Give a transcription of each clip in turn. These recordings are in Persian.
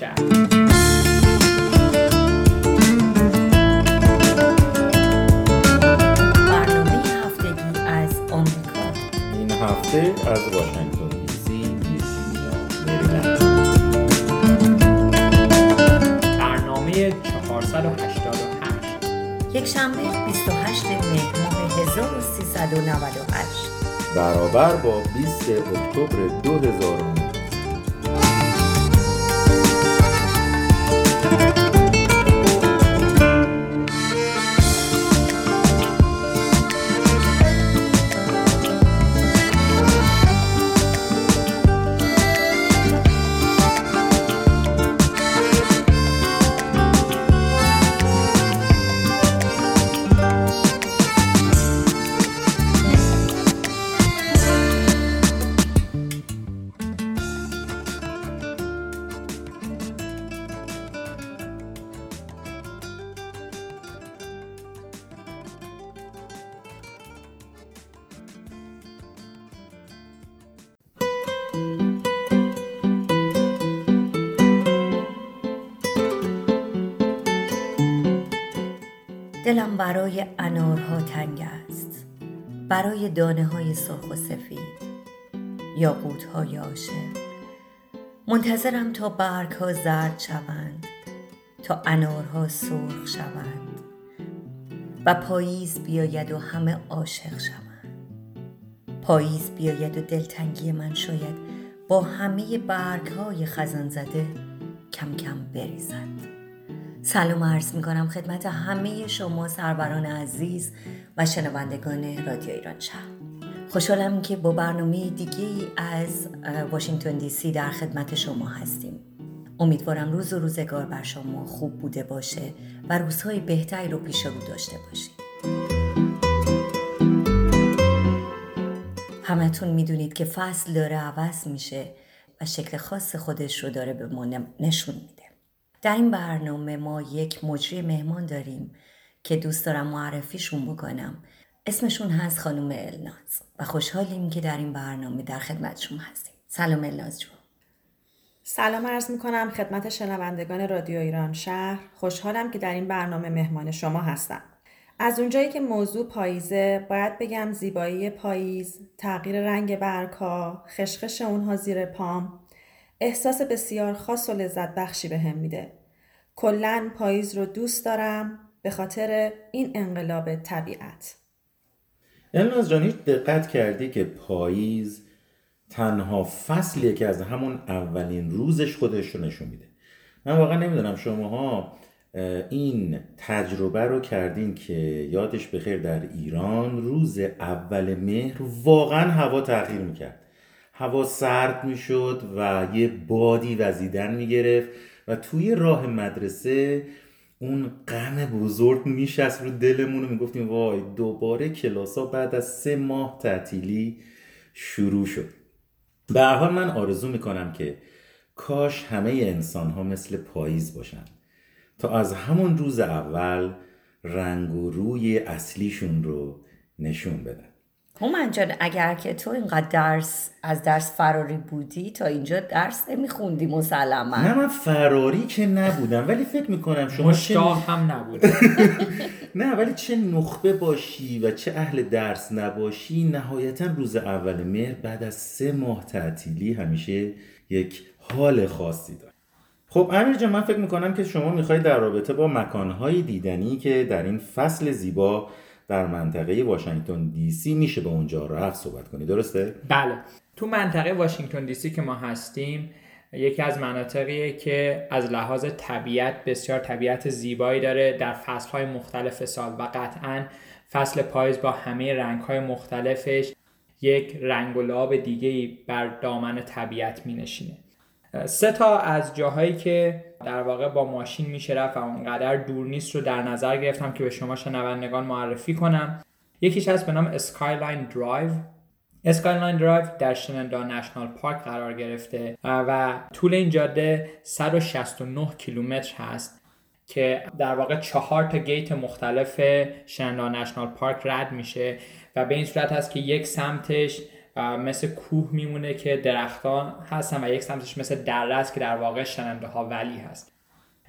شهر برنامه هفتگی از آمریکا. این هفته از واشنگتن دی سی برنامه 488 یک شنبه 28 مهر ماه 1398 برابر با 20 اکتبر 2019 دلم برای انارها تنگ است. برای دانه های سرخ و سفید. یاقوت های عاشق. منتظرم تا برگ ها زرد شوند. تا انارها سرخ شوند. و پاییز بیاید و همه عاشق شوند. پاییز بیاید و دلتنگی من شاید با همه برگ های خزان زده کم کم بریزد. سلام عرض می کنم خدمت همه شما سروران عزیز و شنوندگان رادیو ایران شهر. خوشحالم که با برنامه دیگه از واشنگتن دی سی در خدمت شما هستیم. امیدوارم روز و روزگار بر شما خوب بوده باشه و روزهای بهتری رو پیش رو داشته باشید. همتون می‌دونید که فصل داره عوض میشه و شکل خاص خودش رو داره به ما نشون میده. در این برنامه ما یک مجری مهمان داریم که دوست دارم معرفیشون بکنم. اسمشون هست خانم الناز و خوشحالیم که در این برنامه در خدمتشون هستیم. سلام الناز جون. سلام عرض می کنم خدمت شنوندگان رادیو ایران شهر. خوشحالم که در این برنامه مهمان شما هستم. از اونجایی که موضوع پاییزه باید بگم زیبایی پاییز تغییر رنگ برگها خشخش اونها زیر پام احساس بسیار خاص و لذت بخشی به هم میده. کلا پاییز رو دوست دارم به خاطر این انقلاب طبیعت. الناز جان هیچ دقت کردی که پاییز تنها فصلیه که از همون اولین روزش خودش رو نشون میده؟ من واقعا نمی‌دونم شماها این تجربه رو کردین که یادش بخیر در ایران روز اول مهر واقعا هوا تغییر می‌کرد. هوا سرد می‌شد و یه بادی وزیدن می‌گرفت و توی راه مدرسه اون غم بزرگ میشست رو دلمون و می‌گفتیم وای دوباره کلاسا بعد از سه ماه تعطیلی شروع شد. به هر حال من آرزو می‌کنم که کاش همه انسان ها مثل پاییز باشن. تا از همون روز اول رنگ و روی اصلیشون رو نشون بدن. هومن جان اگر که تو اینقدر درس از درس فراری بودی تا اینجا درس نمیخوندی مسلما. نه من فراری که نبودم ولی فکر می‌کنم شما چه مشتاق هم نبود. نه ولی چه نخبه باشی و چه اهل درس نباشی نهایتا روز اول مهر بعد از سه ماه تعطیلی همیشه یک حال خاصی داره. خب امیر جان من فکر می‌کنم که شما می‌خواید در رابطه با مکانهای دیدنی که در این فصل زیبا در منطقه واشنگتن دی سی میشه به اونجا رفت صحبت کنی. درسته؟ بله. تو منطقه واشنگتن دی سی که ما هستیم یکی از مناطقیه که از لحاظ طبیعت بسیار طبیعت زیبایی داره. در فصلهای مختلف سال و قطعا فصل پاییز با همه رنگهای مختلفش یک رنگ و لعاب دیگه بر دامن طبیعت می نشینه سه تا از جاهایی که در واقع با ماشین میشه رفت و اونقدر دور نیست رو در نظر گرفتم که به شما شنوندگان معرفی کنم. یکیش هست به نام Skyline Drive Skyline Drive در Shenandoah National Park قرار گرفته و طول این جاده 169 کیلومتر هست که در واقع چهار تا گیت مختلف Shenandoah National Park رد میشه و به این صورت هست که یک سمتش مثل کوه میمونه که درختان هستن و یک سمتش مثل دره است که در واقع Shenandoah Valley هست.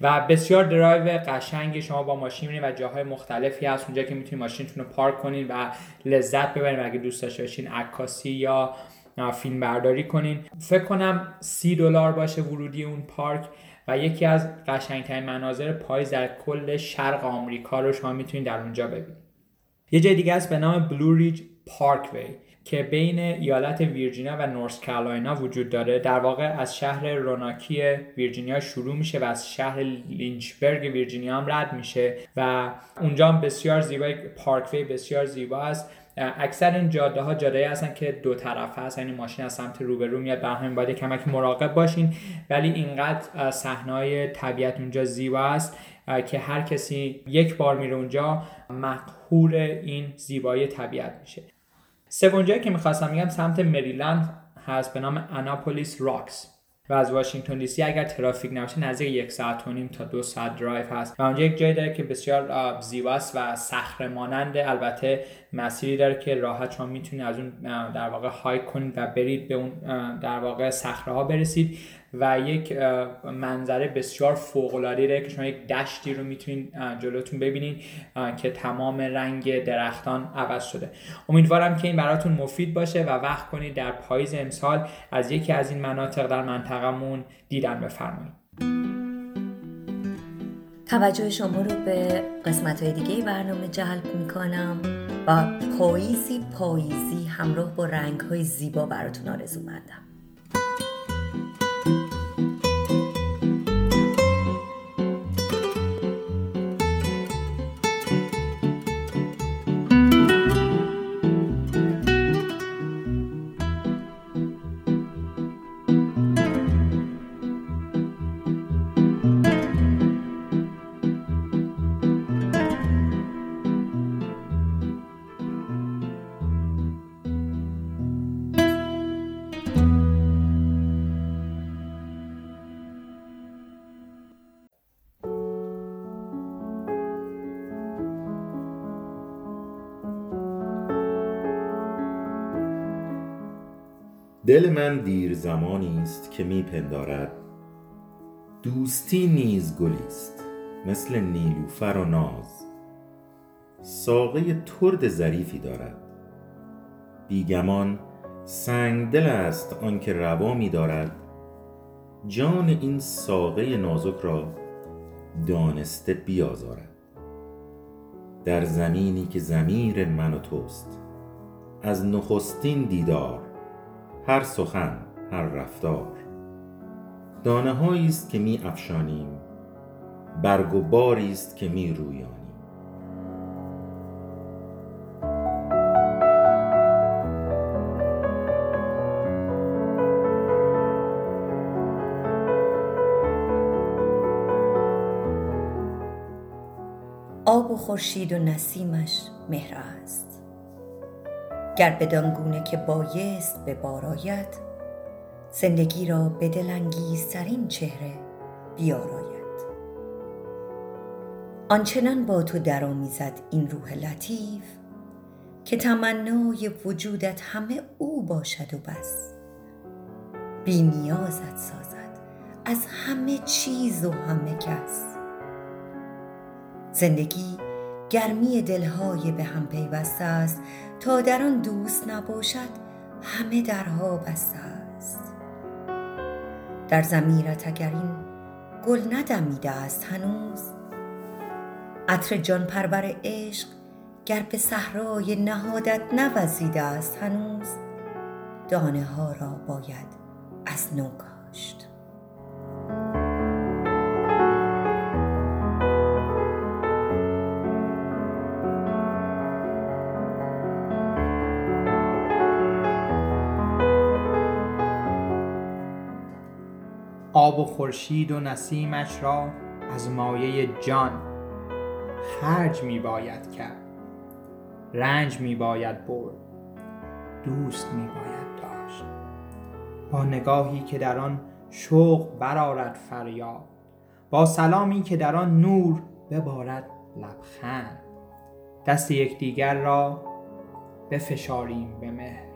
و بسیار درایو قشنگی شما با ماشین میرین و جاهای مختلفی هست. اونجا که می‌تونید ماشینتون رو پارک کنین و لذت ببرین و اگه دوست داشته باشین عکاسی یا فیلم برداری کنین. فکر کنم سی دلار باشه ورودی اون پارک و یکی از قشنگترین مناظر پاییز در کل شرق آمریکا رو شما می‌تونید در اونجا ببینید. یه جای دیگه است به نام بلو ریج پارکوی. که بین ایالت ویرجینیا و نورس کارولاینا وجود داره در واقع از شهر روناکی ویرجینیا شروع میشه و از شهر لینچبرگ ویرجینیا هم رد میشه و اونجا هم بسیار زیبا Parkway بسیار زیبا است. اکثر این جاده ها جاده هستن که دو طرفه هست یعنی ماشین از سمت روبرو میاد به همین باید یکم مراقب باشین. ولی اینقدر صحنه طبیعت اونجا زیبا است که هر کسی یک بار میره اونجا مقهور این زیبایی طبیعت میشه. سوم جایی که می‌خواستم میگم سمت مریلند هست به نام Annapolis Rocks و از واشنگتن دی سی اگر ترافیک نباشه نزدیک یک ساعت و نیم تا دو ساعت درایو هست. و اونجا یک جایی داره که بسیار زیباست و صخره ماننده. البته مسیری داره که راحت شما می‌تونید از اون در واقع هایک کنید و برید به اون در واقع صخره ها برسید و یک منظره بسیار فوق العاده که شما یک دشتی رو می‌تونید جلوتون ببینید که تمام رنگ درختان عوض شده. امیدوارم که این براتون مفید باشه و وقت کنید در پاییز امسال از یکی از این مناطق در منطقمون دیدن بفرمایید. توجه شما رو به قسمت های دیگه برنامه جلب می‌کنم. پاییزی پاییزی همراه با رنگ های زیبا براتون آرزو مندم. دل من دیر زمانی است که می پندارد دوستی نیز گلیست مثل نیلوفر و ناز. ساقه ترد ظریفی دارد. بیگمان سنگ دل است آنکه روا می دارد جان این ساقه نازک را دانسته بیازارد. در زمینی که زمیر من و توست از نخستین دیدار هر سخن هر رفتار. دانه است که می افشانیم برگ و باری است که می رویانیم آب و خورشید و نسیمش مهر است گر بدان گونه که بایست به باراید زندگی را به دلانگیزترین چهره بیاراید. آنچنان با تو درآمیزد این روح لطیف که تمنای وجودت همه او باشد و بس. بی نیازت سازد از همه چیز و همه کس. زندگی گرمی دلهای به هم پیوسته است. تا در آن دوست نباشد همه درها بسته است. در زمیرت اگر این گل ندمیده است هنوز عطر جان پرور عشق گر به صحرای نهادت نوزیده است هنوز دانه ها را باید از نو کاشت. خورشید و نسیمش را از مایه جان خرج می باید کرد رنج می باید برد دوست می باید داشت. با نگاهی که در آن شوق برارد فریاد با سلامی که در آن نور ببارد لبخند. دست یکدیگر را بفشاریم به مهر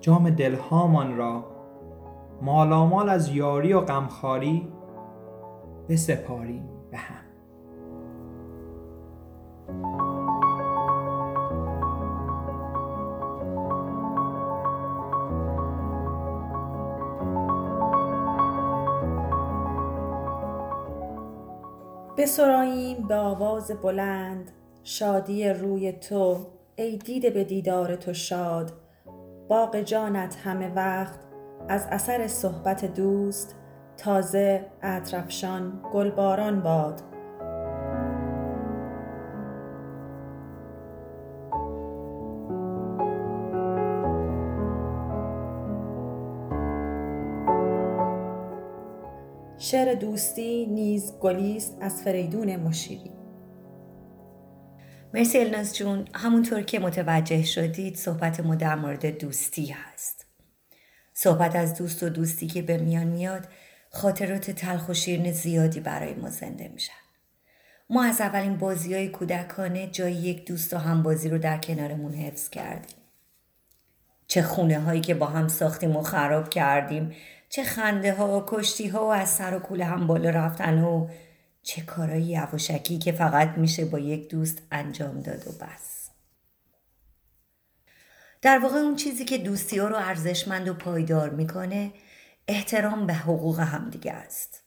جام دلهامان را مالامال از یاری و غمخواری بسپاریم به هم. بسراییم به آواز بلند شادی روی تو ای دیده به دیدار تو شاد. باغ جانت همه وقت از اثر صحبت دوست تازه عطرافشان گلباران باد. شعر دوستی نیز گلیست از فریدون مشیری. مرسی الناز جون. همونطور که متوجه شدید صحبت ما در مورد دوستی هست. صحبت از دوست و دوستی که به میان میاد خاطرات تلخ و شیرین زیادی برای ما زنده میشن. ما از اولین بازی های کودکانه جای یک دوست و همبازی رو در کنارمون حفظ کردیم. چه خونه هایی که با هم ساختیم و خراب کردیم چه خنده ها کشتی ها و از سر و کوله هم بالا رفتن و چه کارایی یواشکی که فقط میشه با یک دوست انجام داد و بس. در واقع اون چیزی که دوستی ها رو ارزشمند و پایدار می‌کنه احترام به حقوق همدیگه است.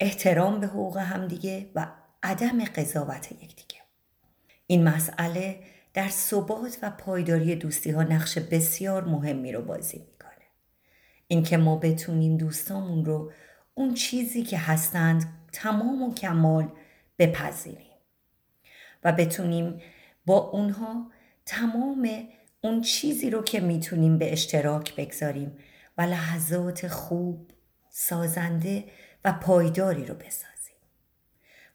احترام به حقوق همدیگه و عدم قضاوت یکدیگه. این مسئله در ثبات و پایداری دوستی ها نقش بسیار مهمی رو بازی می‌کنه. اینکه ما بتونیم دوستامون رو اون چیزی که هستند تمام و کمال بپذیریم و بتونیم با اونها تمام اون چیزی رو که می‌تونیم به اشتراک بگذاریم و لحظات خوب سازنده و پایداری رو بسازیم.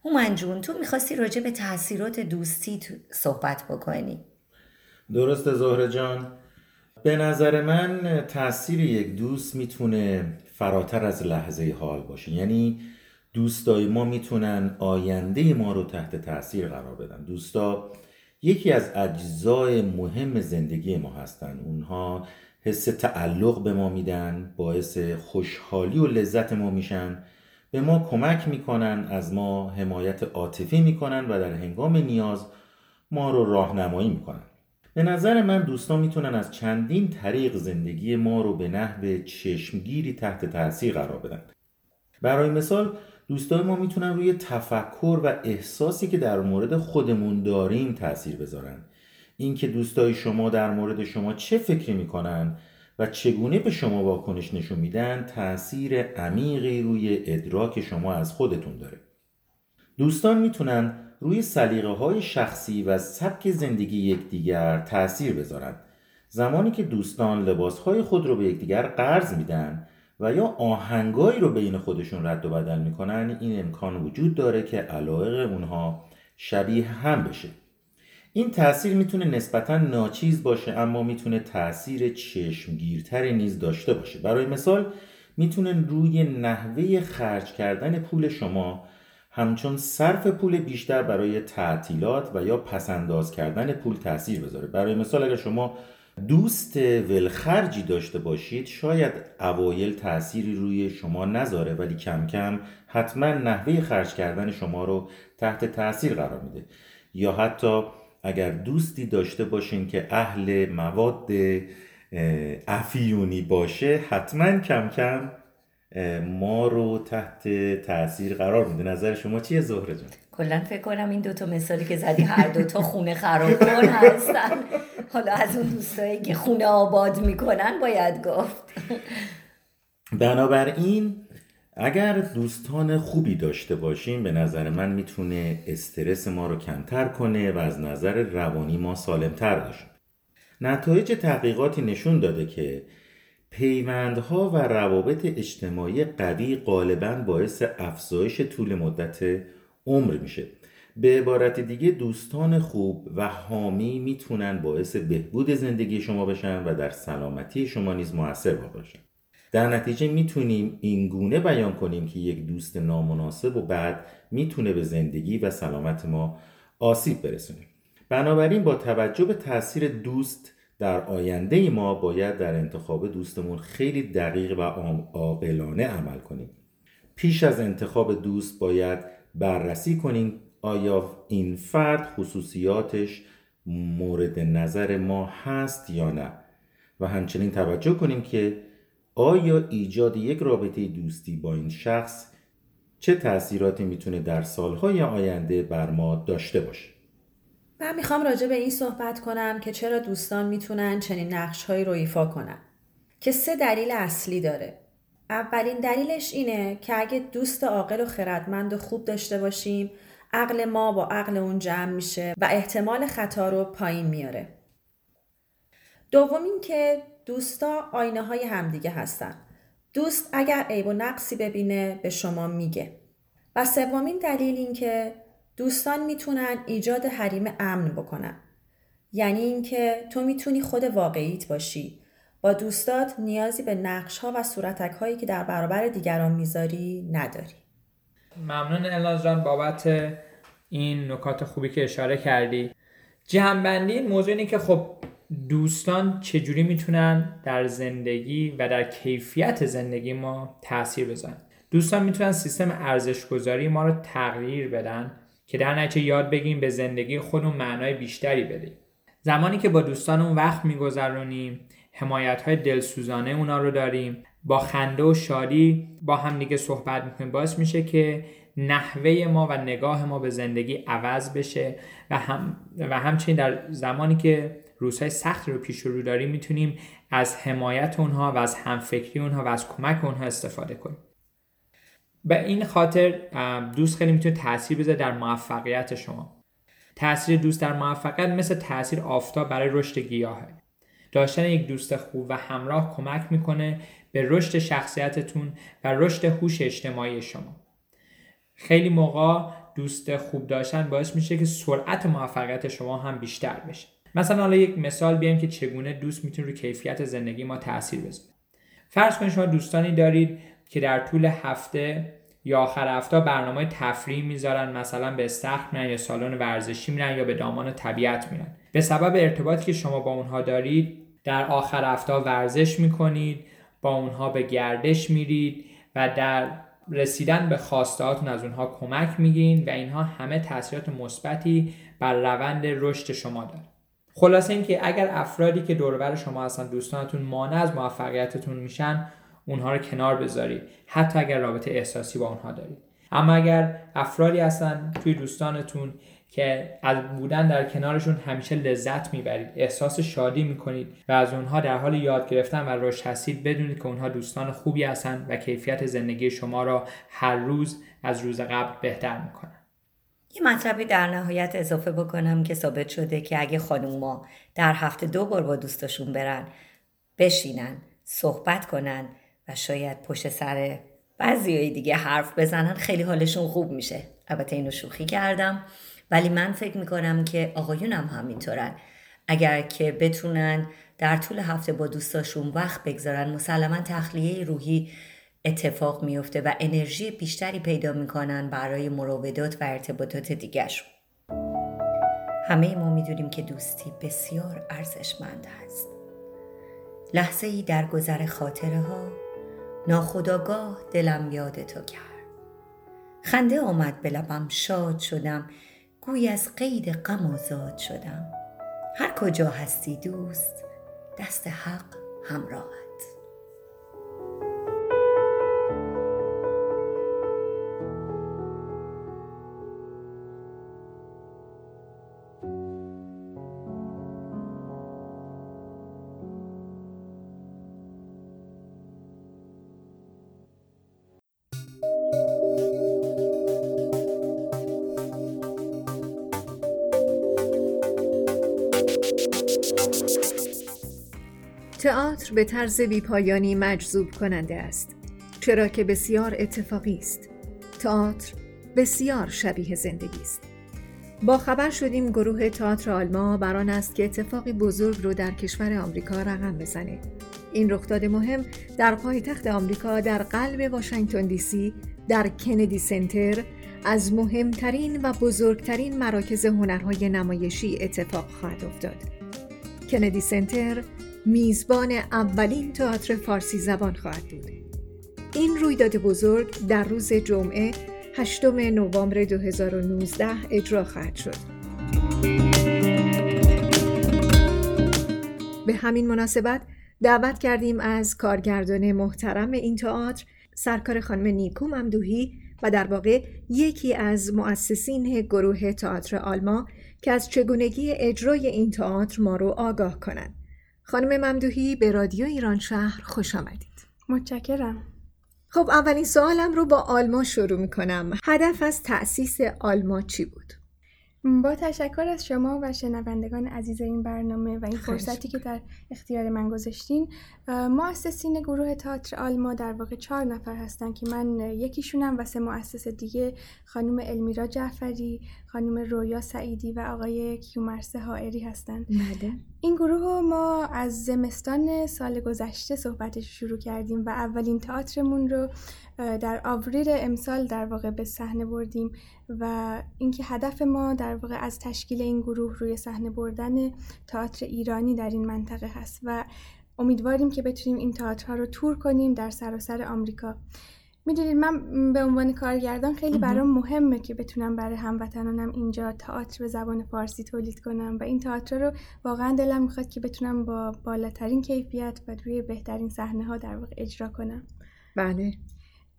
هومن جون تو می‌خواستی راجع به تاثیرات دوستی صحبت بکنی. درسته زهره جان. به نظر من تاثیر یک دوست می‌تونه فراتر از لحظه حال باشه. یعنی دوستای ما می‌تونن آینده ما رو تحت تاثیر قرار بدن. دوستا یکی از اجزای مهم زندگی ما هستن. اونها حس تعلق به ما میدن باعث خوشحالی و لذت ما میشن. به ما کمک می‌کنن از ما حمایت عاطفی می‌کنن و در هنگام نیاز ما رو راهنمایی می‌کنن. به نظر من دوستان می‌تونن از چندین طریق زندگی ما رو به نحو چشمگیری تحت تاثیر قرار بدن. برای مثال دوستان ما می‌تونن روی تفکر و احساسی که در مورد خودمون داریم تاثیر بذارن. اینکه دوستای شما در مورد شما چه فکری می‌کنن و چگونه به شما واکنش نشون میدن تاثیر عمیقی روی ادراک شما از خودتون داره. دوستان می‌تونن روی سلیقه های شخصی و سبک زندگی یکدیگر تاثیر بذارند زمانی که دوستان لباس های خود رو به یکدیگر قرض میدن و یا آهنگایی رو بین خودشون رد و بدل می‌کنن این امکان وجود داره که علایق اونها شبیه هم بشه. این تاثیر می‌تونه نسبتا ناچیز باشه اما می‌تونه تاثیر چشمگیرتری نیز داشته باشه. برای مثال می‌تونه روی نحوه خرج کردن پول شما همچون صرف پول بیشتر برای تعطیلات و یا پسنداز کردن پول تاثیر بذاره. برای مثال اگر شما دوست ولخرجی داشته باشید شاید اوایل تأثیری روی شما نذاره ولی کم کم حتما نحوه خرج کردن شما رو تحت تاثیر قرار میده. یا حتی اگر دوستی داشته باشین که اهل مواد افیونی باشه حتما کم کم ما رو تحت تاثیر قرار میده. نظر شما چیه زهره جان؟ کلا فکر کنم این دوتا مثالی که زدی هر دوتا خونه خراب کن هستن. حالا از اون دوستایی که خونه آباد می‌کنن باید گفت. بنابراین اگر دوستان خوبی داشته باشیم به نظر من می‌تونه استرس ما رو کمتر کنه و از نظر روانی ما سالمتر باشیم نتایج تحقیقاتی نشون داده که پیوندها و روابط اجتماعی قوی غالبا باعث افزایش طول مدت عمر میشه. به عبارت دیگه دوستان خوب و حامی می‌تونن باعث بهبود زندگی شما بشن و در سلامتی شما نیز موثر باشن در نتیجه می‌تونیم این گونه بیان کنیم که یک دوست نامناسب و بعد می‌تونه به زندگی و سلامت ما آسیب برسونه. بنابراین با توجه به تاثیر دوست در آینده ما باید در انتخاب دوستمون خیلی دقیق و عاقلانه عمل کنیم. پیش از انتخاب دوست باید بررسی کنیم آیا این فرد خصوصیاتش مورد نظر ما هست یا نه. و همچنین توجه کنیم که آیا ایجاد یک رابطه دوستی با این شخص چه تأثیراتی می‌تونه در سالهای آینده بر ما داشته باشه؟ من می‌خوام راجع به این صحبت کنم که چرا دوستان می‌تونن چنین نقشهایی رو ایفا کنن که سه دلیل اصلی داره. اولین دلیلش اینه که اگه دوست عاقل و خردمند و خوب داشته باشیم عقل ما با عقل اون جمع میشه و احتمال خطا رو پایین میاره. دومین که دوستا آینه های همدیگه هستن. دوست اگر عیب و نقصی ببینه به شما میگه. و سومین دلیل این که دوستان می‌تونن ایجاد حریم امن بکنن. یعنی اینکه تو می‌تونی خود واقعیت باشی. با دوستات نیازی به نقش ها و صورتک هایی که در برابر دیگران می‌ذاری نداری. ممنون الناز جان بابت این نکات خوبی که اشاره کردی. جمعبندی این موضوع اینه که خب دوستان چجوری می‌تونن در زندگی و در کیفیت زندگی ما تاثیر بذارن؟ دوستان می‌تونن سیستم ارزش گذاری ما رو تغییر بدن. که در نتیجه یاد بگیم به زندگی خودمون معنای بیشتری بدیم زمانی که با دوستانمون وقت میگذرونیم حمایت های دلسوزانه اونا رو داریم. با خنده و شادی با هم دیگه صحبت می‌کنیم. باعث میشه که نحوه ما و نگاه ما به زندگی عوض بشه و, هم و همچنین در زمانی که روزهای سخت رو پیش رو داریم می‌تونیم از حمایت اونها و از همفکری اونها و از کمک اونها استفاده کنیم. به این خاطر دوست خیلی می‌تونه تاثیر بذاره در موفقیت شما. تاثیر دوست در موفقیت مثل تاثیر آفتاب برای رشد گیاهه. داشتن یک دوست خوب و همراه کمک می‌کنه به رشد شخصیتتون و رشد هوش اجتماعی شما. خیلی موقع دوست خوب داشتن باعث میشه که سرعت موفقیت شما هم بیشتر بشه. مثلا حالا یک مثال بیایم که چگونه دوست می‌تونه روی کیفیت زندگی ما تاثیر بذاره. فرض کنید شما دوستانی دارید که در طول هفته یا آخر هفته برنامه تفریح می‌ذارن مثلا به استخر میرن یا سالن ورزشی میرن یا به دامان طبیعت میرن. به سبب ارتباطی که شما با اونها دارید در آخر هفته ورزش می‌کنید با اونها به گردش میرید و در رسیدن به خواستهاتون از اونها کمک می‌گیرین و اینها همه تاثیرات مثبتی بر روند رشد شما داره خلاصه اینکه اگر افرادی که دوربر شما هستن دوستانتون مانع از موفقیتتون میشن اونها رو کنار بذارید حتی اگر رابطه احساسی با اونها دارید اما اگر افرادی هستن توی دوستانتون که از بودن در کنارشون همیشه لذت می‌برید احساس شادی می‌کنید و از اونها در حال یاد گرفتن و رشد هستید بدونید که اونها دوستان خوبی هستند و کیفیت زندگی شما را هر روز از روز قبل بهتر می‌کنن. یه مطلبی در نهایت اضافه بکنم که ثابت شده که اگه خانوما در هفته دو بار با دوستاشون برن بشینن صحبت کنن و شاید پشت سر بعضی دیگه حرف بزنن خیلی حالشون خوب میشه. البته اینو شوخی کردم. ولی من فکر می‌کنم که آقایونم هم همینطورن. اگر که بتونن در طول هفته با دوستاشون وقت بگذارن مسلما تخلیه روحی اتفاق میفته و انرژی بیشتری پیدا می‌کنن برای مراودات و ارتباطات دیگرشون همه ما می‌دونیم که دوستی بسیار ارزشمند هست. لحظه ای در گذر خاطره ها ناخداگاه دلم یاد تو کرد. خنده آمد به لبم شاد شدم. گوی از قید غم آزاد شدم. هر کجا هستی دوست دست حق همراه به طرز بیپایانی مجذوب کننده است چرا که بسیار اتفاقی است. تئاتر بسیار شبیه زندگی است. با خبر شدیم گروه تئاتر آلما بران است که اتفاقی بزرگ رو در کشور آمریکا رقم بزنه. این رخداد مهم در پایتخت آمریکا در قلب واشنگتن دی سی در کندی سنتر از مهمترین و بزرگترین مراکز هنرهای نمایشی اتفاق خواهد افتاد. کندی سنتر میزبان اولین تئاتر فارسی زبان خواهد بود. این رویداد بزرگ در روز جمعه 8 نوامبر 2019 اجرا خواهد شد. به همین مناسبت دعوت کردیم از کارگردان محترم این تئاتر سرکار خانم نیکو ممدوهی و در واقع یکی از مؤسسین گروه تئاتر آلما که از چگونگی اجرای این تئاتر ما رو آگاه کنند. خانم ممدوهی به رادیو ایران شهر خوش آمدید. متشکرم. خب اولین سوالم رو با آلما شروع می کنم. هدف از تأسیس آلما چی بود؟ با تشکر از شما و شنوندگان عزیز این برنامه و این فرصتی که در اختیار من گذاشتین مؤسسین گروه تئاتر آلما در واقع چهار نفر هستن که من یکیشونم و سه مؤسس دیگه خانم المیرا جعفری خانم رویا سعیدی و آقای کیومرس حائری هستند. بله. این گروه ما از زمستان سال گذشته صحبتش شروع کردیم و اولین تئاترمون رو در آوریل امسال در واقع به صحنه بردیم و اینکه هدف ما در واقع از تشکیل این گروه روی صحنه بردن تئاتر ایرانی در این منطقه هست و امیدواریم که بتونیم این تئاترها رو تور کنیم در سراسر آمریکا. می‌دونید من به عنوان کارگردان خیلی برام مهمه که بتونم برای هموطنانم اینجا تئاتر به زبان فارسی تولید کنم و این تئاتر رو واقعا دلم می‌خواد که بتونم با بالاترین کیفیت و روی بهترین صحنه ها در واقع اجرا کنم. بله.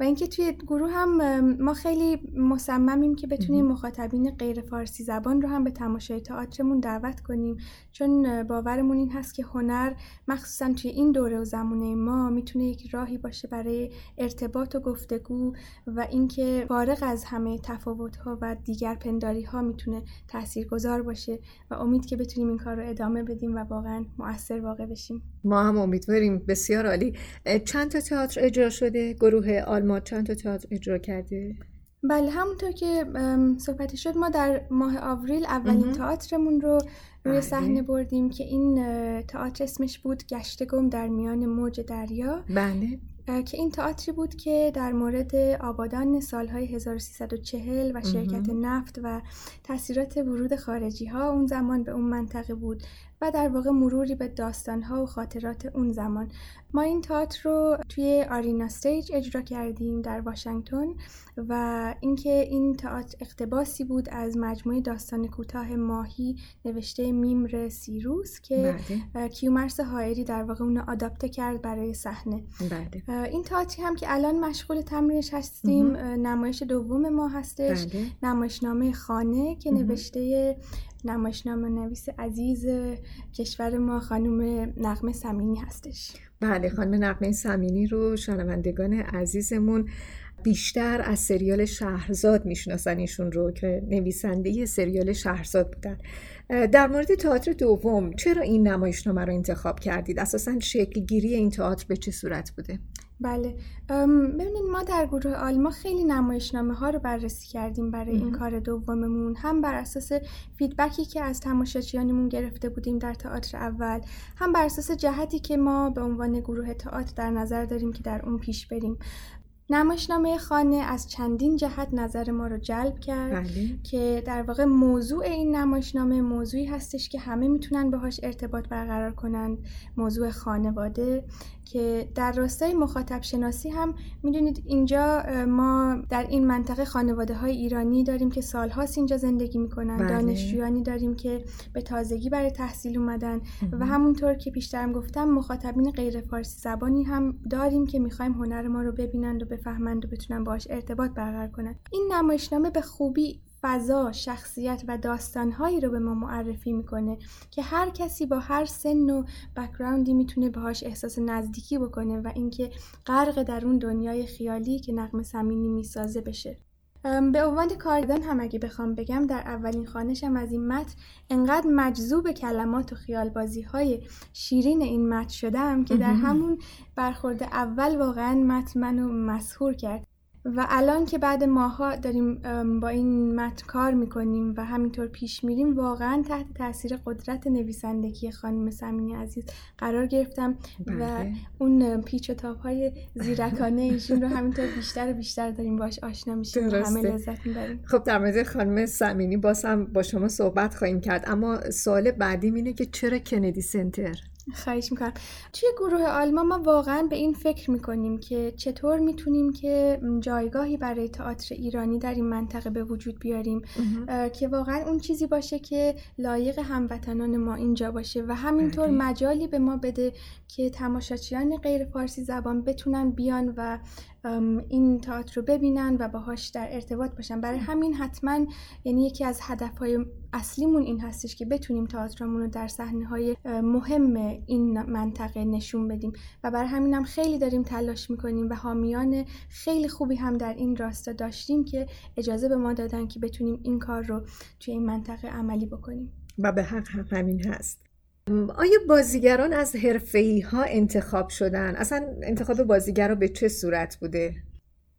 و اینکه توی گروه هم ما خیلی مصممیم که بتونیم مخاطبین غیر فارسی زبان رو هم به تماشای تئاترمون دعوت کنیم. چون باورمون این هست که هنر مخصوصا توی این دوره و زمانه ما می‌تونه یک راهی باشه برای ارتباط و گفتگو و اینکه فارغ از همه تفاوت ها و دیگر پنداری ها می‌تونه تاثیرگذار باشه و امید که بتونیم این کار رو ادامه بدیم و واقعا مؤثر واقع بشیم. ما هم امیدواریم. بسیار عالی. چند تا تئاتر اجرا شده؟ گروه آلما چند تا تئاتر اجرا کرده بله همونطور که صحبت شد ما در ماه آوریل اولین تئاترمون رو روی صحنه بردیم که این تئاتر اسمش بود گشت گم در میان موج دریا. بله. که این تئاتری بود که در مورد آبادان سالهای 1340 و شرکت نفت و تاثیرات ورود خارجی ها اون زمان به اون منطقه بود و در واقع مروری به داستانها و خاطرات اون زمان. ما این تئاتر رو توی آرینا استیج اجرا کردیم در واشنگتن و اینکه این تئاتر اقتباسی بود از مجموعه داستان کوتاه ماهی نوشته میمر سیروس که بله. کیومرس هایری در واقع اونو آداپته کرد برای صحنه بله. این تئاتری هم که الان مشغول تمرینش هستیم نمایش دوم ما هستش بله. نمایشنامه خانه که نوشته نمایشنامه نویس عزیز کشور ما خانم نقمه سمینی هستش بله خانم نقمه سمینی رو شنوندگان عزیزمون بیشتر از سریال شهرزاد می‌شناسن ایشون رو که نویسنده سریال شهرزاد بودن. در مورد تئاتر دوم چرا این نمایشنامه رو انتخاب کردید؟ اساسا شکل گیری این تئاتر به چه صورت بوده؟ بله. ببینید ما در گروه آلما خیلی نمایشنامه ها رو بررسی کردیم برای این کار دوممون. هم بر اساس فیدبکی که از تماشاچیانمون گرفته بودیم در تئاتر اول هم بر اساس جهتی که ما به عنوان گروه تئاتر در نظر داریم که در اون پیش بریم. نمایشنامه خانه از چندین جهت نظر ما رو جلب کرد بله. که در واقع موضوع این نمایشنامه موضوعی هستش که همه می‌تونن باهاش ارتباط برقرار کنند موضوع خانواده که در راستای مخاطب شناسی هم می‌دونید اینجا ما در این منطقه خانواده های ایرانی داریم که سالهاست اینجا زندگی می‌کنن بله. دانشجویانی داریم که به تازگی برای تحصیل اومدن و همونطور که پیشترم گفتم مخاطبین غیر فارسی زبانی هم داریم که می‌خوایم هنر ما رو ببینند و بفهمند و بتونن باهاش ارتباط برقرار کنند این نمایشنامه به خوبی فضا، شخصیت و داستانهایی رو به ما معرفی می‌کنه که هر کسی با هر سن و بکراندی می‌تونه باهاش احساس نزدیکی بکنه و اینکه غرق در اون دنیای خیالی که نقم سمینی می‌سازه بشه. به عنوان کارگردان هم اگه بخوام بگم در اولین خانشم از این متن انقدر مجذوب کلمات و خیالبازی های شیرین این متن شدم که در همون برخورد اول واقعا متن منو مسهور کرد. و الان که بعد ماها داریم با این متن کار می‌کنیم و همینطور پیش میریم واقعا تحت تاثیر قدرت نویسندگی خانم سمینی عزیز قرار گرفتم و بله. اون پیچ و تاب های زیرکانه ایشون رو همینطور بیشتر و بیشتر داریم باش آشنا میشیم و همه. لذت می‌بریم خب در مورد خانم سمینی باز هم با شما صحبت خواهیم کرد اما سوال بعدیم اینه که چرا کندی سنتر خواهش می‌کنم توی گروه آلما ما واقعا به این فکر می‌کنیم که چطور می‌تونیم که جایگاهی برای تئاتر ایرانی در این منطقه به وجود بیاریم که واقعا اون چیزی باشه که لایق هموطنان ما اینجا باشه و همینطور بله. مجالی به ما بده که تماشاچیان غیر فارسی زبان بتونن بیان و این تئاتر رو ببینن و باهاش در ارتباط باشن. برای همین حتما یعنی یکی از هدفهای اصلیمون این هستش که بتونیم تئاترمون رو در صحنه های مهم این منطقه نشون بدیم. و برای همین هم خیلی داریم تلاش می‌کنیم و حامیان خیلی خوبی هم در این راستا داشتیم که اجازه به ما دادن که بتونیم این کار رو توی این منطقه عملی بکنیم. و به حق هم همین هست. آیا بازیگران از حرفه‌ای ها انتخاب شدن؟ اصلا انتخاب بازیگرا به چه صورت بوده؟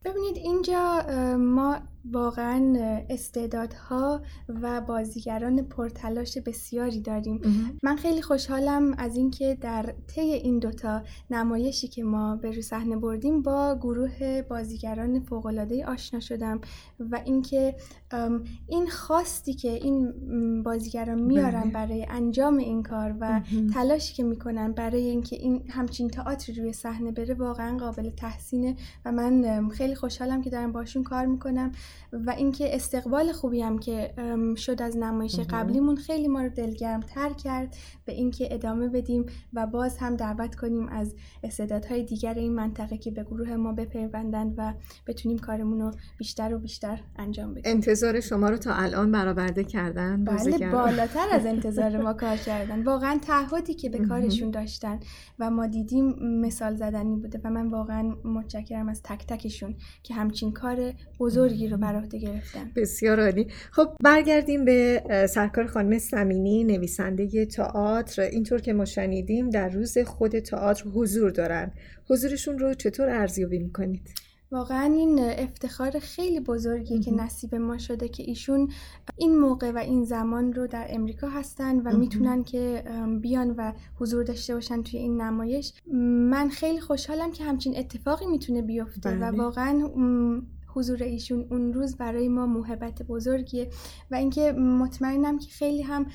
ببینید اینجا ما واقعا استعدادها و بازیگران پرتلاش بسیاری داریم من خیلی خوشحالم از اینکه در طی این دوتا نمایشی که ما به روی صحنه بردیم با گروه بازیگران فوق‌العاده آشنا شدم و اینکه این خواستی که این بازیگران میارن بله. برای انجام این کار و. تلاشی که می‌کنن برای اینکه این همچین تئاتری روی صحنه بره واقعا قابل تحسینه و من خیلی خوشحالم که دارم باشون کار می‌کنم و اینکه استقبال خوبی هم که شد از نمایش قبلیمون خیلی ما رو دلگرم تر کرد به اینکه ادامه بدیم و باز هم دعوت کنیم از استعدادهای دیگر این منطقه که به گروه ما بپیوندند و بتونیم کارمون رو بیشتر و بیشتر انجام بدیم. انتظار شما رو تا الان برآورده کردن؟ بله؟ بالاتر از انتظار ما کار کردن. واقعا تعهدی که به کارشون داشتن و ما دیدیم مثال زدنی بوده و من واقعا متشکرم از تک تکشون که همچین کار بزرگی رو بر عهده گرفتن. بسیار عالی. خب برگردیم به سرکار خانم سمینی نویسنده تئاتر. اینطور که ما شنیدیم در روز خود تئاتر حضور دارن. حضورشون رو چطور ارزیابی می‌کنید؟ واقعا این افتخار خیلی بزرگیه که نصیب ما شده که ایشون این موقع و این زمان رو در امریکا هستن و می‌تونن که بیان و حضور داشته باشن توی این نمایش. من خیلی خوشحالم که همچین اتفاقی می‌تونه بیفته و بله. واقعا ام، حضور ایشون اون روز برای ما موهبت بزرگیه و اینکه مطمئنم که خیلی هم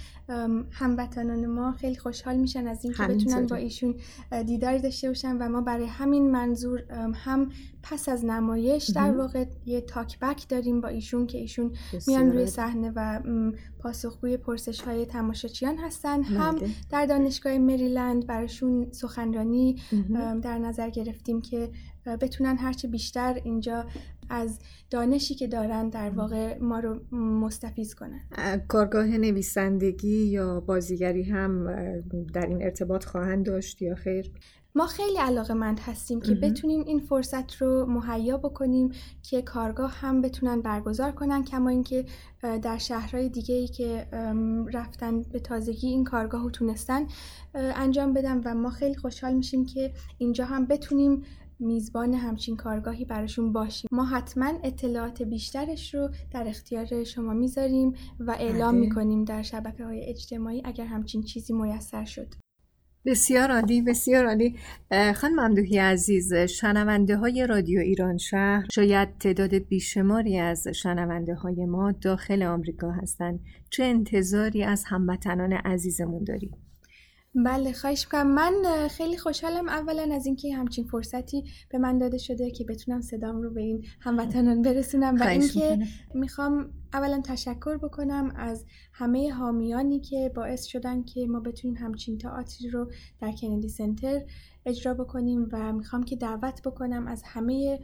هموطنان ما خیلی خوشحال میشن از اینکه بتونن. با ایشون اه، دیداری داشته باشن و ما برای همین منظور هم پس از نمایش در. واقع یه تاک بک داریم با ایشون که ایشون میان روی. صحنه و پاسخگوی پرسش های تماشاچیان هستن هم. در دانشگاه مریلند براشون سخنرانی در نظر گرفتیم که بتونن هرچه بیشتر اینجا از دانشی که دارن در واقع ما رو م، مستفیض کنن اه، کارگاه نویسندگی یا بازیگری هم در این ارتباط خواهند داشت یا خیر؟ ما خیلی علاقه مند هستیم که. بتونیم این فرصت رو مهیا بکنیم که کارگاه هم بتونن برگزار کنن کما اینکه در شهرهای دیگه ای که رفتن به تازگی این کارگاه رو تونستن انجام بدن و ما خیلی خوشحال میشیم که اینجا هم بتونیم میزبان همچین کارگاهی براشون باشیم. ما حتما اطلاعات بیشترش رو در اختیار شما می‌ذاریم و اعلام بله. می‌کنیم در شبکه های اجتماعی اگر همچین چیزی میسر شد. بسیار عالی بسیار عالی. خانم ممدوحی عزیز شنونده های رادیو ایران شهر شاید تعداد بیشماری از شنونده های ما داخل آمریکا هستند. چه انتظاری از هموطنان عزیزمون داریم بله خواهش می‌کنم من خیلی خوشحالم اولا از اینکه همچین فرصتی به من داده شده که بتونم صدام رو به این هموطنان برسونم و اینکه. می‌خوام اولا تشکر بکنم از همه حامیانی که باعث شدن که ما بتونیم همچین تئاتری رو در کندی سنتر اجرا بکنیم و می‌خوام که دعوت بکنم از همه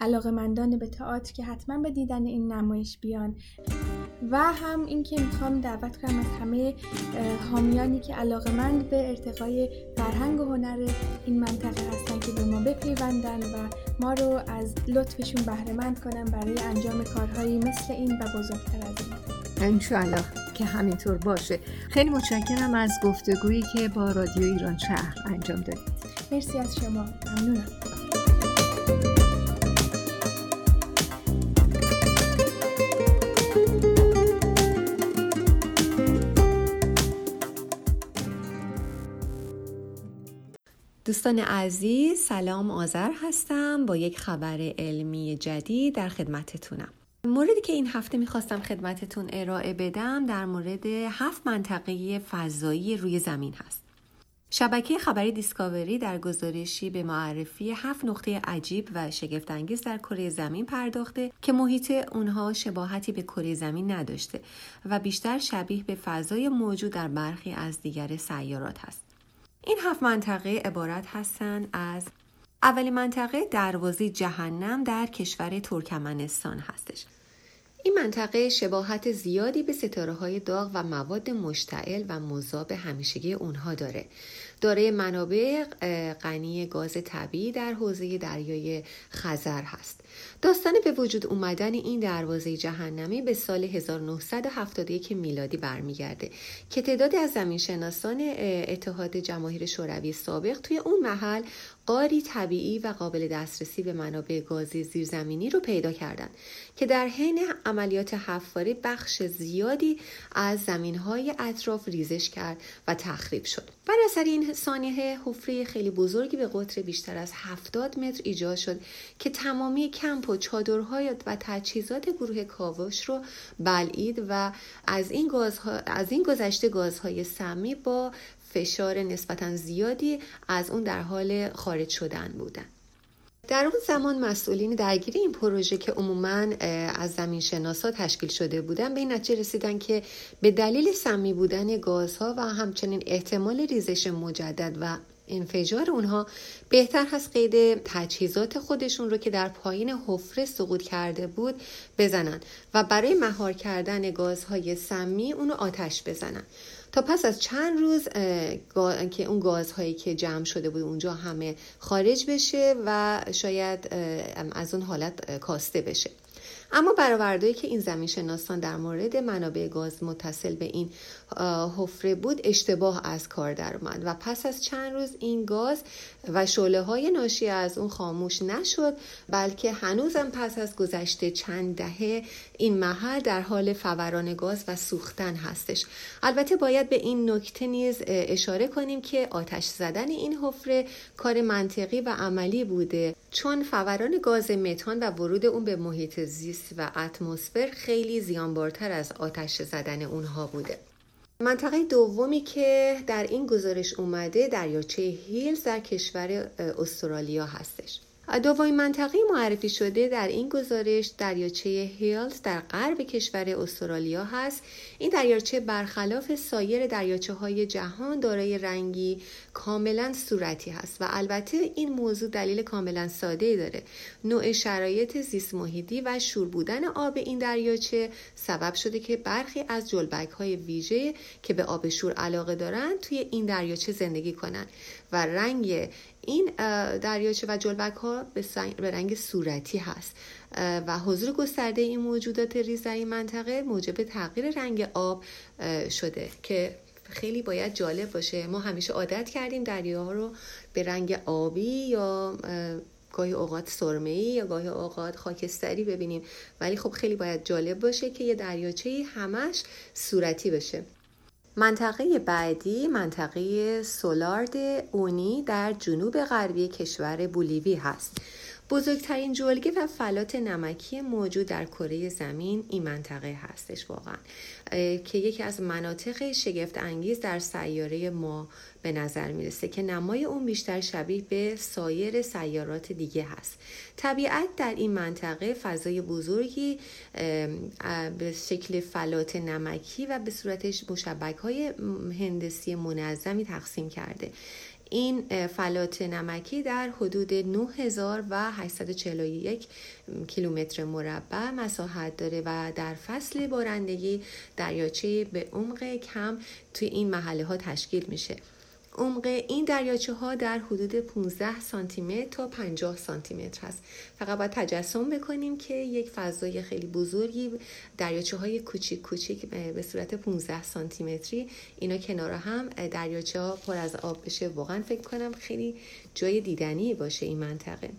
علاقمندان به تئاتر که حتما به دیدن این نمایش بیان و هم اینکه می‌خوام دعوت کنم از همه حامیانی که علاقمند به ارتقای فرهنگ و هنر این منطقه هستن که به ما بپیوندن و ما رو از لطفشون بهرهمند کنن برای انجام کارهایی مثل این و بزرگتر از این. انشاءالله که همینطور باشه. خیلی متشکرم از گفتگویی که با رادیو ایران شهر انجام دادید. مرسی از شما. ممنونم. دوستان عزیز سلام آذر هستم با یک خبر علمی جدید در خدمتتونم موردی که این هفته می‌خواستم خدمتتون ارائه بدم در مورد هفت منطقه فضایی روی زمین هست شبکه خبری دیسکاوری در گزارشی به معرفی هفت نقطه عجیب و شگفتانگیز در کره زمین پرداخته که محیط اونها شباهتی به کره زمین نداشته و بیشتر شبیه به فضای موجود در برخی از دیگر سیارات هست. این هفت منطقه عبارت هستند از اولین منطقه دروازه جهنم در کشور ترکمنستان هستش این منطقه شباهت زیادی به ستاره های داغ و مواد مشتعل و مذاب همیشگی اونها داره. دارای منابع غنی گاز طبیعی در حوزه دریای خزر هست. داستان به وجود اومدن این دروازه جهنمی به سال 1971 میلادی برمیگرده که تعدادی از زمینشناسان اتحاد جماهیر شوروی سابق توی اون محل قاری طبیعی و قابل دسترسی به منابع گازی زیرزمینی رو پیدا کردند که در حین عملیات حفاری بخش زیادی از زمینهای اطراف ریزش کرد و تخریب شد. بر اثر این سانحه حفره خیلی بزرگی به قطر بیشتر از 70 متر ایجاد شد که تمامی کمپ و چادرهای و تجهیزات گروه کاوش رو بلعید و از این, گازها، از این گذشته گازهای سمی با فشار نسبتا زیادی از اون در حال خارج شدن بودن. در اون زمان مسئولین درگیری این پروژه که عموما از زمین شناسا تشکیل شده بودن به این نتیجه رسیدن که به دلیل سمی بودن گازها و همچنین احتمال ریزش مجدد و انفجار اونها بهتر هست قید تجهیزات خودشون رو که در پایین حفره سقوط کرده بود بزنن و برای مهار کردن گازهای سمی اونو آتش بزنن. تا پس از چند روز که اون گازهایی که جمع شده بود اونجا همه خارج بشه و شاید از اون حالت کاسته بشه. اما برآوردهایی که این زمین شناسان در مورد منابع گاز متصل به این حفره بود اشتباه از کار در اومد و پس از چند روز این گاز و شعله های ناشی از اون خاموش نشد بلکه هنوزم پس از گذشته چند دهه این محل در حال فوران گاز و سوختن هستش. البته باید به این نکته نیز اشاره کنیم که آتش زدن این حفره کار منطقی و عملی بوده. چون فوران گاز متان و ورود اون به محیط زیست و اتمسفر خیلی زیانبارتر از آتش زدن اونها بوده. منطقه دومی که در این گزارش اومده دریاچه هیلز در کشور استرالیا هستش. دومین منطقه معرفی شده در این گزارش دریاچه هیلز در غرب کشور استرالیا هست. این دریاچه برخلاف سایر دریاچه های جهان دارای رنگی کاملا صورتی هست و البته این موضوع دلیل کاملا ساده داره. نوع شرایط زیست محیطی و شور بودن آب این دریاچه سبب شده که برخی از جلبک های ویژه که به آب شور علاقه دارند توی این دریاچه زندگی کنند و رنگ این دریاچه و جلبک ها به رنگ صورتی هست. و حضور گسترده این موجودات ریز در این منطقه موجب تغییر رنگ آب شده که خیلی باید جالب باشه. ما همیشه عادت کردیم دریاها رو به رنگ آبی یا گاهی اوقات سرمه‌ای یا گاهی اوقات خاکستری ببینیم. ولی خب خیلی باید جالب باشه که یه دریاچه همش صورتی بشه منطقه بعدی منطقه سولارد اونی در جنوب غربی کشور بولیوی هست. بزرگترین جلگه و فلات نمکی موجود در کره زمین این منطقه هستش واقعا که یکی از مناطق شگفت انگیز در سیاره ما به نظر می‌رسه که نمای اون بیشتر شبیه به سایر سیارات دیگه هست. طبیعت در این منطقه فضای بزرگی به شکل فلات نمکی و به صورتش مشبک های هندسی منظمی تقسیم کرده. این فلات نمکی در حدود 9841 کیلومتر مربع مساحت داره و در فصل بارندگی دریاچه به عمق کم توی این محله ها تشکیل میشه. عمق این دریاچه ها در حدود 15 سانتی متر تا 50 سانتی متر هست فقط باید تجسم بکنیم که یک فضای خیلی بزرگی دریاچه های کوچیک کوچیک به صورت 15 سانتی متری اینا کنار هم دریاچه ها پر از آب بشه. واقعا فکر کنم خیلی جای دیدنی باشه این منطقه.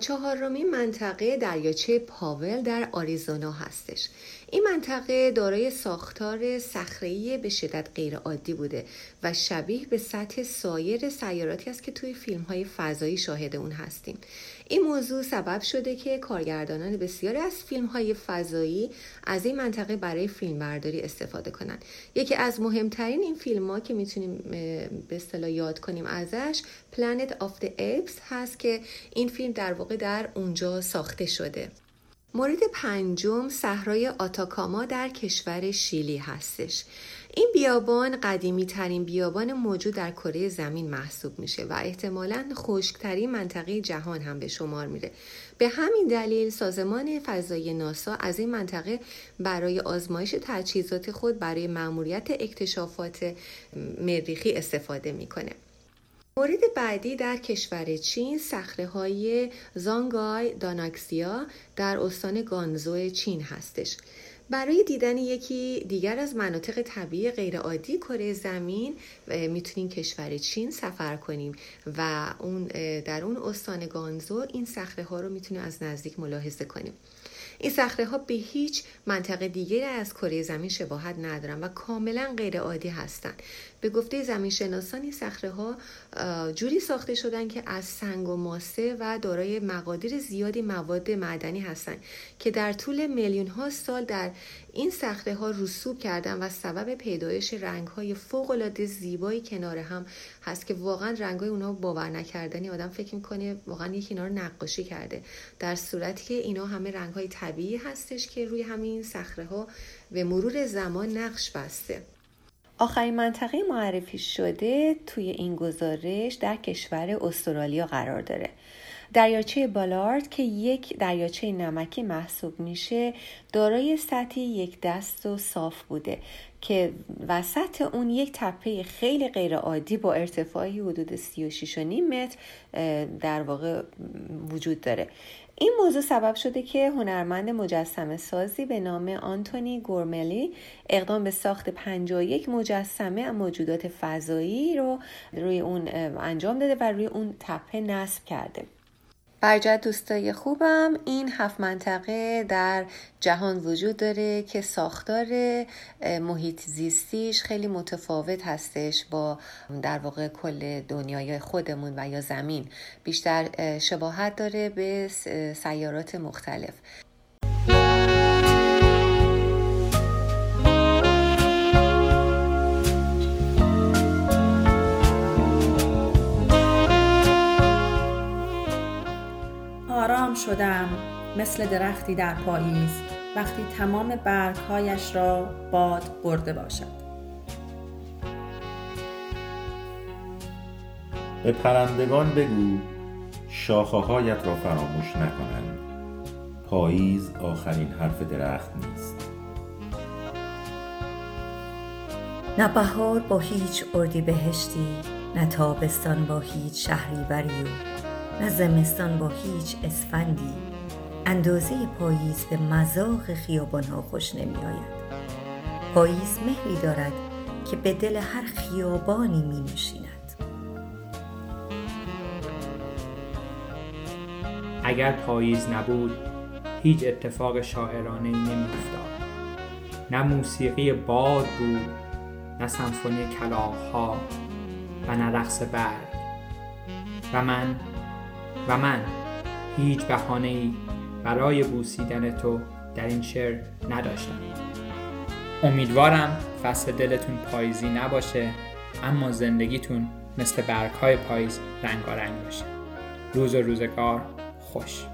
چهارمین منطقه دریاچه پاول در آریزونا هستش. این منطقه دارای ساختار صخره‌ای به شدت غیرعادی بوده و شبیه به سطح سایر سیاراتی است که توی فیلم های فضایی شاهد اون هستیم. این موضوع سبب شده که کارگردانان بسیاری از فیلم های فضایی از این منطقه برای فیلم برداری استفاده کنند. یکی از مهمترین این فیلم ها که می‌تونیم به اصطلاح یاد کنیم ازش Planet of the Apes هست که این فیلم در واقع در اونجا ساخته شده. مورد پنجم صحرای آتاکاما در کشور شیلی هستش. این بیابان قدیمی ترین بیابان موجود در کره زمین محسوب میشه و احتمالا خشکترین منطقه جهان هم به شمار میره. به همین دلیل سازمان فضایی ناسا از این منطقه برای آزمایش تجهیزات خود برای مأموریت اکتشافات مریخی استفاده می‌کنه. مورد بعدی در کشور چین سخره های زانگای داناکسیا در استان گانزو چین هستش. برای دیدن یکی دیگر از مناطق طبیعی غیرعادی کره زمین می‌تونیم کشور چین سفر کنیم و اون در اون استان گانزو این صخره ها رو می‌تونیم از نزدیک ملاحظه کنیم این صخره ها به هیچ منطقه دیگری از کره زمین شباهت ندارن و کاملا غیر عادی هستند. به گفته زمین شناسان این صخره ها جوری ساخته شدن که از سنگ و ماسه و دارای مقادیر زیادی مواد معدنی هستند که در طول میلیون ها سال در این صخره ها رسوب کردن و سبب پیدایش رنگ های فوق العاده زیبایی کنار هم هست که واقعا رنگ های اونها باور نکردنی. آدم فکر می‌کنه واقعا یکی اینا رو نقاشی کرده. در صورتی که اینا همه رنگ های طبیعی هستش که روی همین صخره ها به مرور زمان نقش بسته. آخرین منطقه معرفی شده توی این گزارش در کشور استرالیا قرار داره. دریاچه بالارد که یک دریاچه نمکی محسوب میشه دارای سطحی یک دست و صاف بوده که وسط اون یک تپه خیلی غیر عادی با ارتفاعی حدود 36.5 متر در واقع وجود داره. این موضوع سبب شده که هنرمند مجسمه سازی به نام آنتونی گورملی اقدام به ساخت 51 مجسمه موجودات فضایی رو روی اون انجام داده و روی اون تپه نصب کرده. برجت دوستای خوبم. این هفت منطقه در جهان وجود داره که ساختار محیط زیستیش خیلی متفاوت هستش با در واقع کل دنیای خودمون و یا زمین. بیشتر شباهت داره به سیارات مختلف. شدم مثل درختی در پاییز وقتی تمام برگهایش را باد برده باشد. به پرندگان بگو شاخه هایت را فراموش نکنند. پاییز آخرین حرف درخت نیست. نه بهار با هیچ اردی بهشتی نه تابستان با هیچ شهری بریو نه زمستان با هیچ اسفندی اندازه پاییز به مذاق خیابانها خوش نمی آید. پاییز مهری دارد که به دل هر خیابانی می نشیند. اگر پاییز نبود هیچ اتفاق شاعرانه نمی افتاد. نه موسیقی باد بود نه سمفونی کلاغ ها و نه رقص برگ و من و من. هیچ بحانه ای برای بوسیدن تو در این شعر نداشتم. امیدوارم فصل دلتون پاییزی نباشه اما زندگیتون مثل برگهای پاییز رنگارنگ باشه. روز و روزگار خوش.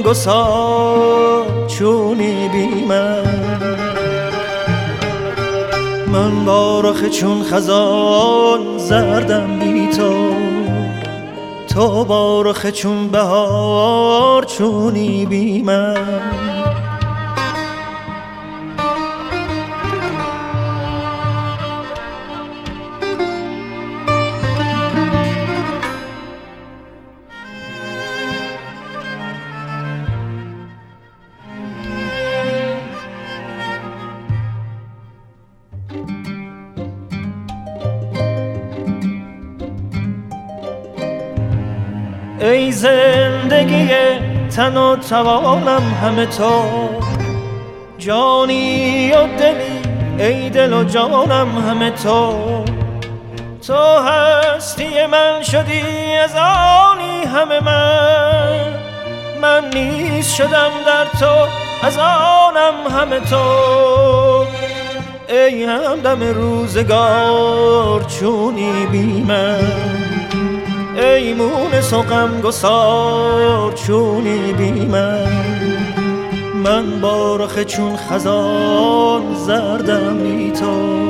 غم گسار چونی بی من من بارخ چون خزان زردم بی تو تو بارخ چون بهار چونی بی ای زندگی تن و توانم همه تو. جانی و دلی ای دل و جانم همه تو. تو هستی من شدی از آنی همه من. من نیز شدم در تو از آنم همه تو. ای همدم روزگار چونی بی من. ای مون سقم گسار چونی بی من. من بارخ چون خزان زردم تو.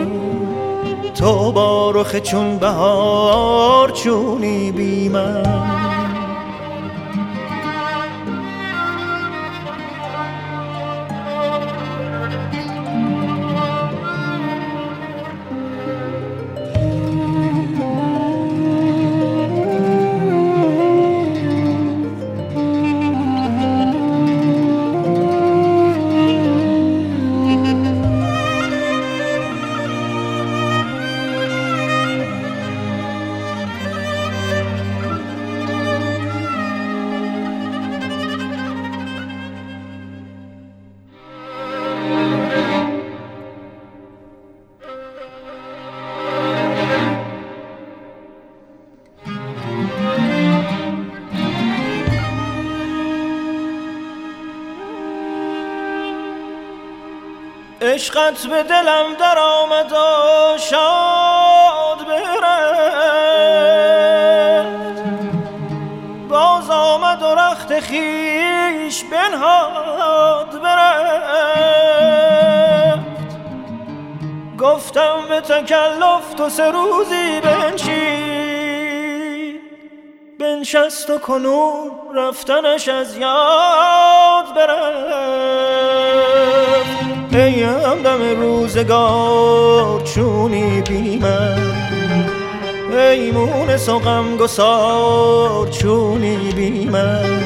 تو بارخ چون بهار چونی بی من. عشقت به دلم در آمد و شاد برفت. باز آمد و رخت خیش بنهاد برفت. گفتم به تکلف تو سه روزی بنشین. بنشست و کنون رفتنش از یاد برفت. ای همدم روزگار چونی بی من ای مونس و غم گسار چونی بی من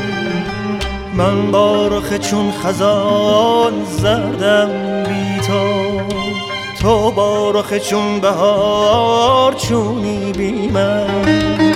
من بارخ چون خزان زردم بی تو تو بارخ چون بهار چونی بی من